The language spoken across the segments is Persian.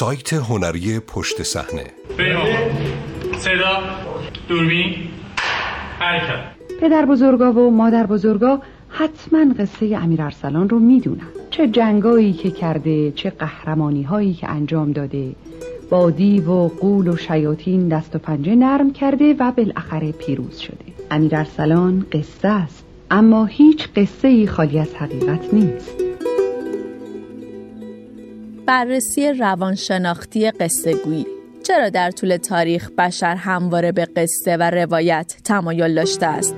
سایت هنری پشت صحنه. صدا دوربین حرکت. پدر بزرگا و مادر بزرگا حتما قصه امیر ارسلان رو می‌دونن. چه جنگایی که کرده چه قهرمانی هایی که انجام داده. با دیو و قول و شیاطین دست و پنجه نرم کرده و بالاخره پیروز شده. امیر ارسلان قصه است اما هیچ قصه ای خالی از حقیقت نیست. بررسی روانشناختی قصه گویی. چرا در طول تاریخ بشر همواره به قصه و روایت تمایل داشته است؟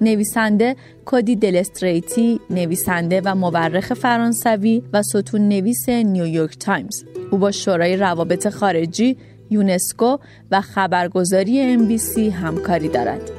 نویسنده کودی دلستریتی نویسنده و مورخ فرانسوی و ستون نویس نیویورک تایمز. او با شورای روابط خارجی یونسکو و خبرگزاری ام همکاری دارد.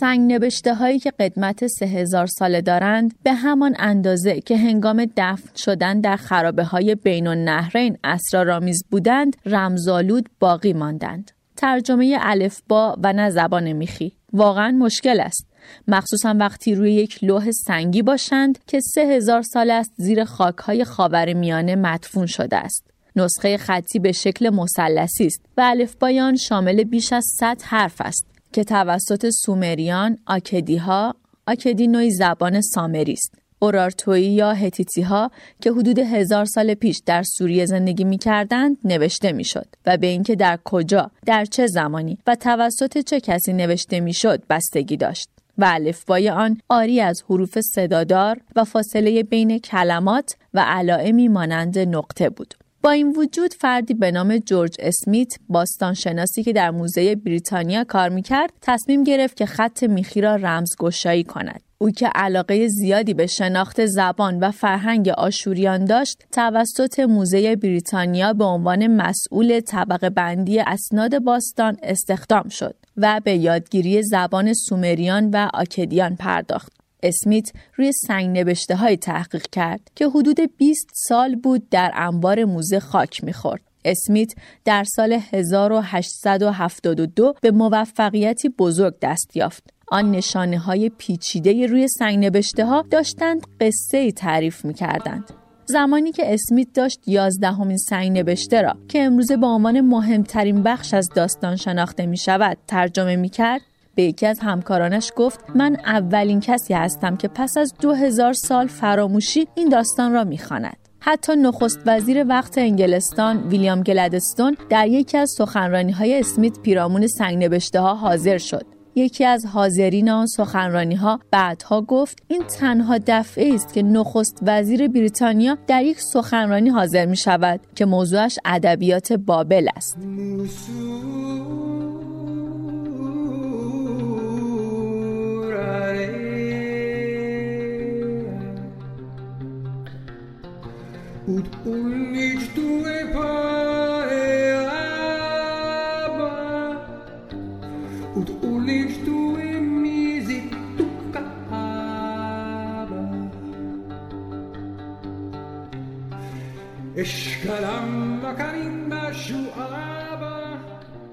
سنگ نبشته هایی که قدمت سه هزار ساله دارند به همان اندازه که هنگام دفن شدن در خرابه های بین النهرین اسرارآمیز بودند رمزالود باقی ماندند. ترجمه الفبا و نه زبان میخی. واقعا مشکل است. مخصوصا وقتی روی یک لوح سنگی باشند که سه هزار سال است زیر خاکهای خاور میانه مدفون شده است. نسخه خطی به شکل مثلثی است و الفبای شامل بیش از 100 حرف است. که توسط سومریان، آکدی ها، آکدی نوعی زبان سامری است. اورارتویی یا هتیتی ها که حدود هزار سال پیش در سوریه زندگی می کردند نوشته می شد و به اینکه در کجا، در چه زمانی و توسط چه کسی نوشته می شد بستگی داشت. و الفبای آن آری از حروف صدادار و فاصله بین کلمات و علائمی مانند نقطه بود. با این وجود فردی به نام جورج اسمیت باستان شناسی که در موزه بریتانیا کار می‌کرد تصمیم گرفت که خط میخی را رمزگشایی کند. او که علاقه زیادی به شناخت زبان و فرهنگ آشوریان داشت توسط موزه بریتانیا به عنوان مسئول طبقه بندی اسناد باستان استخدام شد و به یادگیری زبان سومریان و آکدیان پرداخت. اسمیت روی سنگ نوشته های تحقیق کرد که حدود 20 سال بود در انبار موزه خاک می‌خورد. اسمیت در سال 1872 به موفقیتی بزرگ دست یافت. آن نشانه های پیچیده روی سنگ نوشته ها داشتند قصه ای تعریف می کردند. زمانی که اسمیت داشت یازدهمین سنگ نوشته را که امروزه به عنوان مهمترین بخش از داستان شناخته می شود ترجمه می کرد به یکی از همکارانش گفت من اولین کسی هستم که پس از دو هزار سال فراموشی این داستان را می‌خواند حتی نخست وزیر وقت انگلستان ویلیام گلدستون در یکی از سخنرانی های اسمیت پیرامون سنگ ها حاضر شد یکی از حاضرین آن سخنرانی ها بعدها گفت این تنها دفعه است که نخست وزیر بریتانیا در یک سخنرانی حاضر می شود که موضوعش ادبیات بابل است.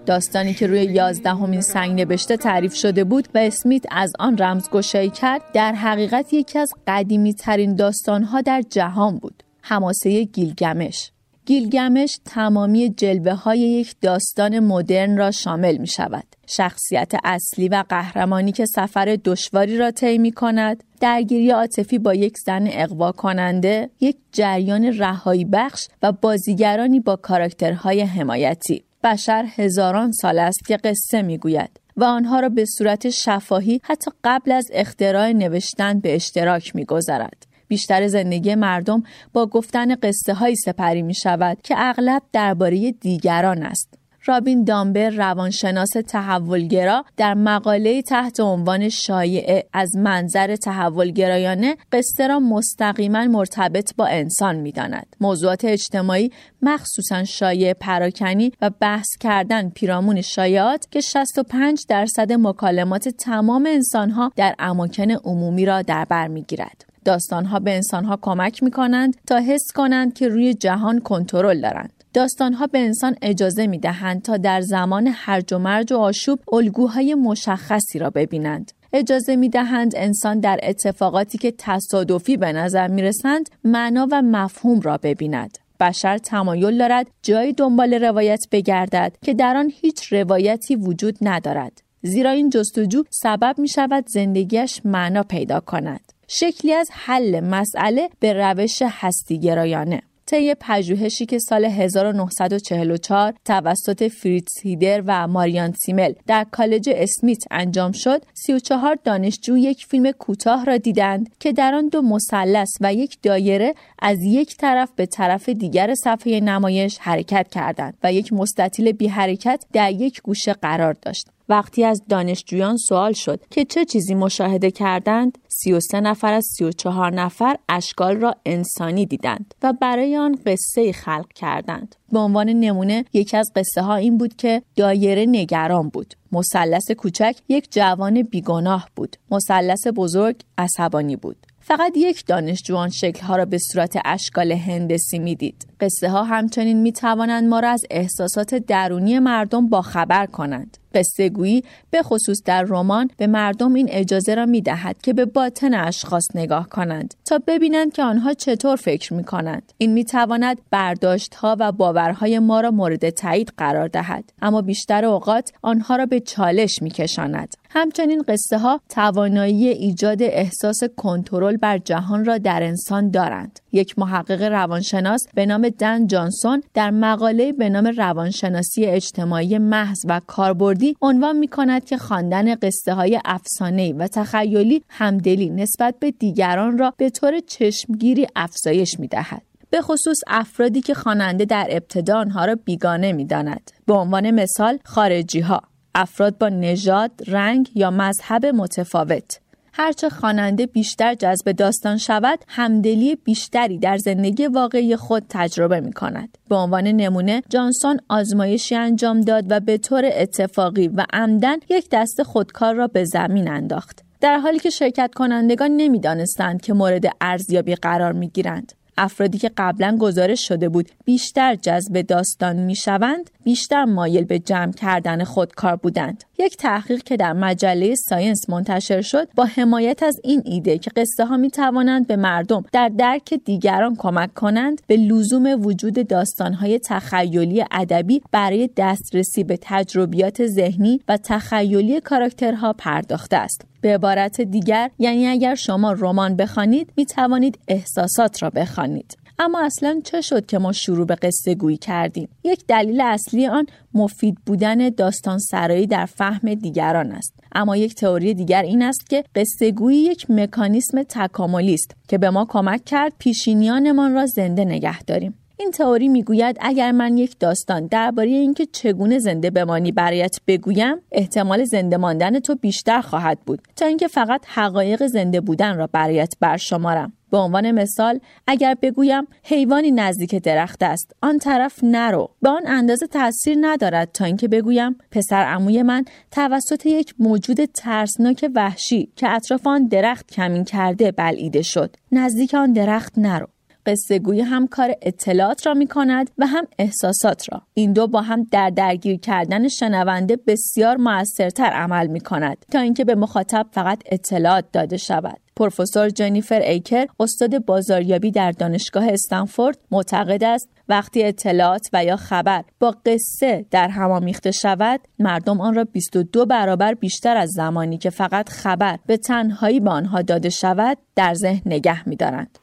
داستانی که روی یازدهمین سنگ نوشته تعریف شده بود و اسمیت از آن رمز گشایی کرد در حقیقت یکی از قدیمی ترین داستانها در جهان بود. هماسه گیلگمش گیلگمش تمامی جلوه های یک داستان مدرن را شامل می شود. شخصیت اصلی و قهرمانی که سفر دشواری را طی می کند، درگیری عاطفی با یک زن اقوا کننده، یک جریان رهایی بخش و بازیگرانی با کاراکترهای حمایتی. بشر هزاران سال است که قصه می گوید. و آنها را به صورت شفاهی حتی قبل از اختراع نوشتن به اشتراک می گذارد. بیشتر زندگی مردم با گفتن قصه هایی سپری می شود که اغلب درباره دیگران است. رابین دامبر روانشناس تحولگرا در مقاله تحت عنوان شایعه از منظر تحولگرایانه قصه را مستقیما مرتبط با انسان می داند. موضوعات اجتماعی مخصوصا شایع پراکنی و بحث کردن پیرامون شایعات که 65 درصد مکالمات تمام انسانها در اماکن عمومی را در بر می گیرد. داستانها به انسانها کمک می کنند تا حس کنند که روی جهان کنترل دارند. داستانها به انسان اجازه می دهند تا در زمان هرج و مرج و آشوب الگوهای مشخصی را ببینند. اجازه می دهند انسان در اتفاقاتی که تصادفی به نظر می رسند معنا و مفهوم را ببیند. بشر تمایل دارد جایی دنبال روایت بگردد که در آن هیچ روایتی وجود ندارد. زیرا این جستجو سبب می شود زندگیش معنا پیدا کند. شکلی از حل مسئله به روش هستیگرایانه. طی پژوهشی که سال 1944 توسط فریتز هیدر و ماریان سیمل در کالج اسمیت انجام شد 34 دانشجو یک فیلم کوتاه را دیدند که در آن دو مثلث و یک دایره از یک طرف به طرف دیگر صفحه نمایش حرکت کردند و یک مستطیل بی حرکت در یک گوشه قرار داشت وقتی از دانشجویان سوال شد که چه چیزی مشاهده کردند 33 نفر از 34 نفر اشکال را انسانی دیدند و برای آن قصه خلق کردند به عنوان نمونه یکی از قصه ها این بود که دایره نگران بود مثلث کوچک یک جوان بیگناه بود مثلث بزرگ عصبانی بود فقط یک دانشجوان شکلها را به صورت اشکال هندسی می‌دید. قصه ها همچنین می توانند ما را از احساسات درونی مردم با خبر کنند. قصه گویی به خصوص در رمان به مردم این اجازه را می دهد که به باطن اشخاص نگاه کنند تا ببینند که آنها چطور فکر می کنند. این می تواند برداشت ها و باورهای ما را مورد تایید قرار دهد اما بیشتر اوقات آنها را به چالش می کشاند. همچنین قصه ها توانایی ایجاد احساس کنترل بر جهان را در انسان دارند. یک محقق روانشناس به نام دن جانسون در مقاله به نام روانشناسی اجتماعی محض و کاربردی عنوان می کند که خواندن قصه های افسانه‌ای و تخیلی همدلی نسبت به دیگران را به طور چشمگیری افزایش می دهد. به خصوص افرادی که خواننده در ابتدا آنها را بیگانه می داند. به عنوان مثال خارجی ها افراد با نژاد، رنگ یا مذهب متفاوت هرچه خواننده بیشتر جذب داستان شود همدلی بیشتری در زندگی واقعی خود تجربه می کند. به عنوان نمونه جانسون آزمایشی انجام داد و به طور اتفاقی و عمدن یک دست خودکار را به زمین انداخت. در حالی که شرکت کنندگان نمی‌دانستند که مورد ارزیابی قرار می گیرند. افرادی که قبلا گزارش شده بود بیشتر جذب داستان می‌شوند بیشتر مایل به جمع کردن خودکار بودند. یک تحقیق که در مجله ساینس منتشر شد با حمایت از این ایده که قصه ها می توانند به مردم در درک دیگران کمک کنند به لزوم وجود داستان های تخیلی ادبی برای دسترسی به تجربیات ذهنی و تخیلی کاراکترها پرداخته است. به عبارت دیگر یعنی اگر شما رمان بخوانید می توانید احساسات را بخوانید. اما اصلا چه شد که ما شروع به قصه گویی کردیم؟ یک دلیل اصلی آن مفید بودن داستان سرایی در فهم دیگران است. اما یک تئوری دیگر این است که قصه گویی یک مکانیسم تکاملی است که به ما کمک کرد پیشینیانمان را زنده نگه داریم. این تئوری می‌گوید اگر من یک داستان درباره اینکه چگونه زنده بمانی برایت بگویم احتمال زنده ماندن تو بیشتر خواهد بود تا اینکه فقط حقایق زنده بودن را برایت برشمارم. به عنوان مثال اگر بگویم حیوانی نزدیک درخت است آن طرف نرو. به آن اندازه تاثیر ندارد تا اینکه بگویم پسر عموی من توسط یک موجود ترسناک وحشی که اطراف آن درخت کمین کرده بلعیده شد. نزدیک آن درخت نرو. قصه گویی هم کار اطلاعات را می کند و هم احساسات را. این دو با هم در درگیر کردن شنونده بسیار موثرتر عمل می کند تا اینکه به مخاطب فقط اطلاعات داده شود. پروفسور جنیفر ایکر استاد بازاریابی در دانشگاه استنفورد معتقد است وقتی اطلاعات و یا خبر با قصه در هم آمیخته شود مردم آن را 22 برابر بیشتر از زمانی که فقط خبر به تنهایی به آنها داده شود در ذهن نگه می‌دارند.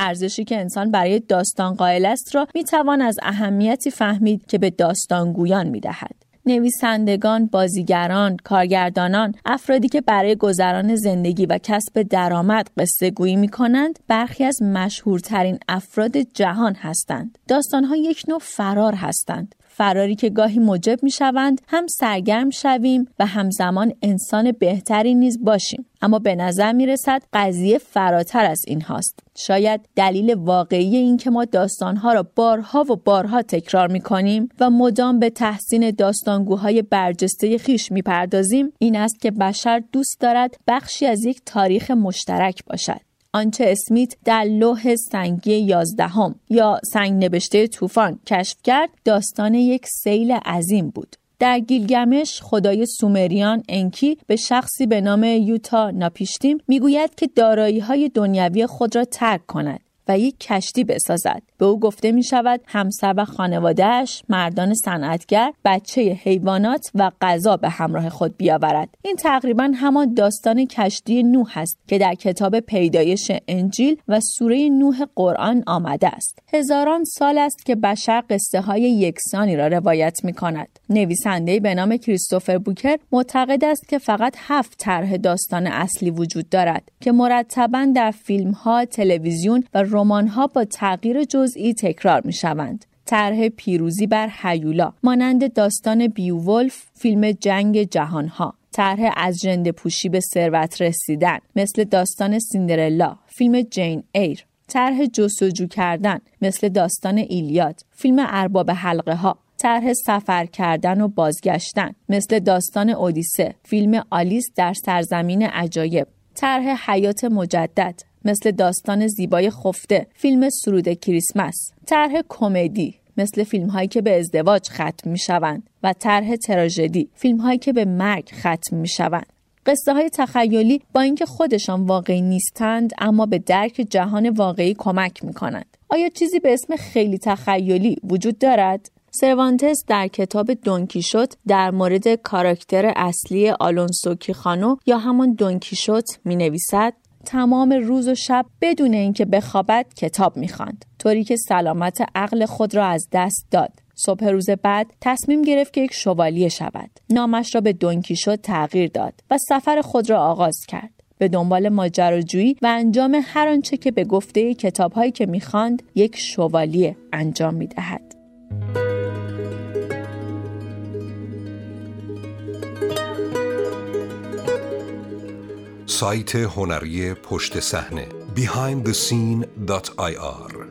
ارزشی که انسان برای داستان قائل است را می توان از اهمیتی فهمید که به داستانگویان می دهد. نویسندگان، بازیگران، کارگردانان، افرادی که برای گذران زندگی و کسب درآمد قصه گویی می کنند، برخی از مشهورترین افراد جهان هستند. داستانها یک نوع فرار هستند. فراری که گاهی موجب می شوند هم سرگرم شویم و همزمان انسان بهتری نیز باشیم. اما به نظر می رسد قضیه فراتر از این هاست. شاید دلیل واقعی این که ما داستانها را بارها و بارها تکرار می کنیم و مدام به تحسین داستانگوهای برجسته خیش می‌پردازیم این است که بشر دوست دارد بخشی از یک تاریخ مشترک باشد آنچه اسمیت در لوح سنگی یازدهم یا سنگ نبشته طوفان کشف کرد داستان یک سیل عظیم بود. در گیلگمش خدای سومریان انکی به شخصی به نام یوتا ناپیشتیم می‌گوید که دارایی های دنیوی خود را ترک کند. و یک کشتی بسازد. به او گفته می شود همسر و خانوادهش مردان صنعتگر بچه حیوانات و غذا به همراه خود بیاورد. این تقریبا همان داستان کشتی نوح است که در کتاب پیدایش انجیل و سوره نوح قرآن آمده است. هزاران سال است که بشر قصه های یکسانی را روایت می کند نویسنده به نام کریستوفر بوکر معتقد است که فقط هفت طرح داستان اصلی وجود دارد که مرتبا در فیلم ها، تلویزیون و رمان ها با تغییر جزئی تکرار می شوند. طرح پیروزی بر هیولا مانند داستان بیوولف فیلم جنگ جهانها. طرح از جند پوشی به ثروت رسیدن مثل داستان سیندرلا فیلم جین ایر. طرح جستجو کردن مثل داستان ایلیاد فیلم ارباب حلقه ها طرح سفر کردن و بازگشتن مثل داستان اودیسه فیلم آلیس در سرزمین عجایب. طرح حیات مجدد مثل داستان زیبای خفته فیلم سرود کریسمس طرح کمدی مثل فیلم هایی که به ازدواج ختم می شوند و طرح تراژدی فیلم هایی که به مرگ ختم می شوند قصه های تخیلی با اینکه خودشان واقعی نیستند اما به درک جهان واقعی کمک می کنند. آیا چیزی به اسم خیلی تخیلی وجود دارد؟ سروانتس در کتاب دونکیشوت در مورد کاراکتر اصلی آلونسو کیخانو یا همان دونکیشوت می نویسد تمام روز و شب بدون اینکه بخوابد کتاب می‌خواند. طوری که سلامت عقل خود را از دست داد. صبح روز بعد تصمیم گرفت که یک شوالیه شود. نامش را به دونکیشوت تغییر داد و سفر خود را آغاز کرد. به دنبال ماجراجویی و انجام هر آنچه که به گفته کتابهایی که می‌خواند یک شوالیه انجام می‌دهد. سایت هنری پشت صحنه behindthescene.ir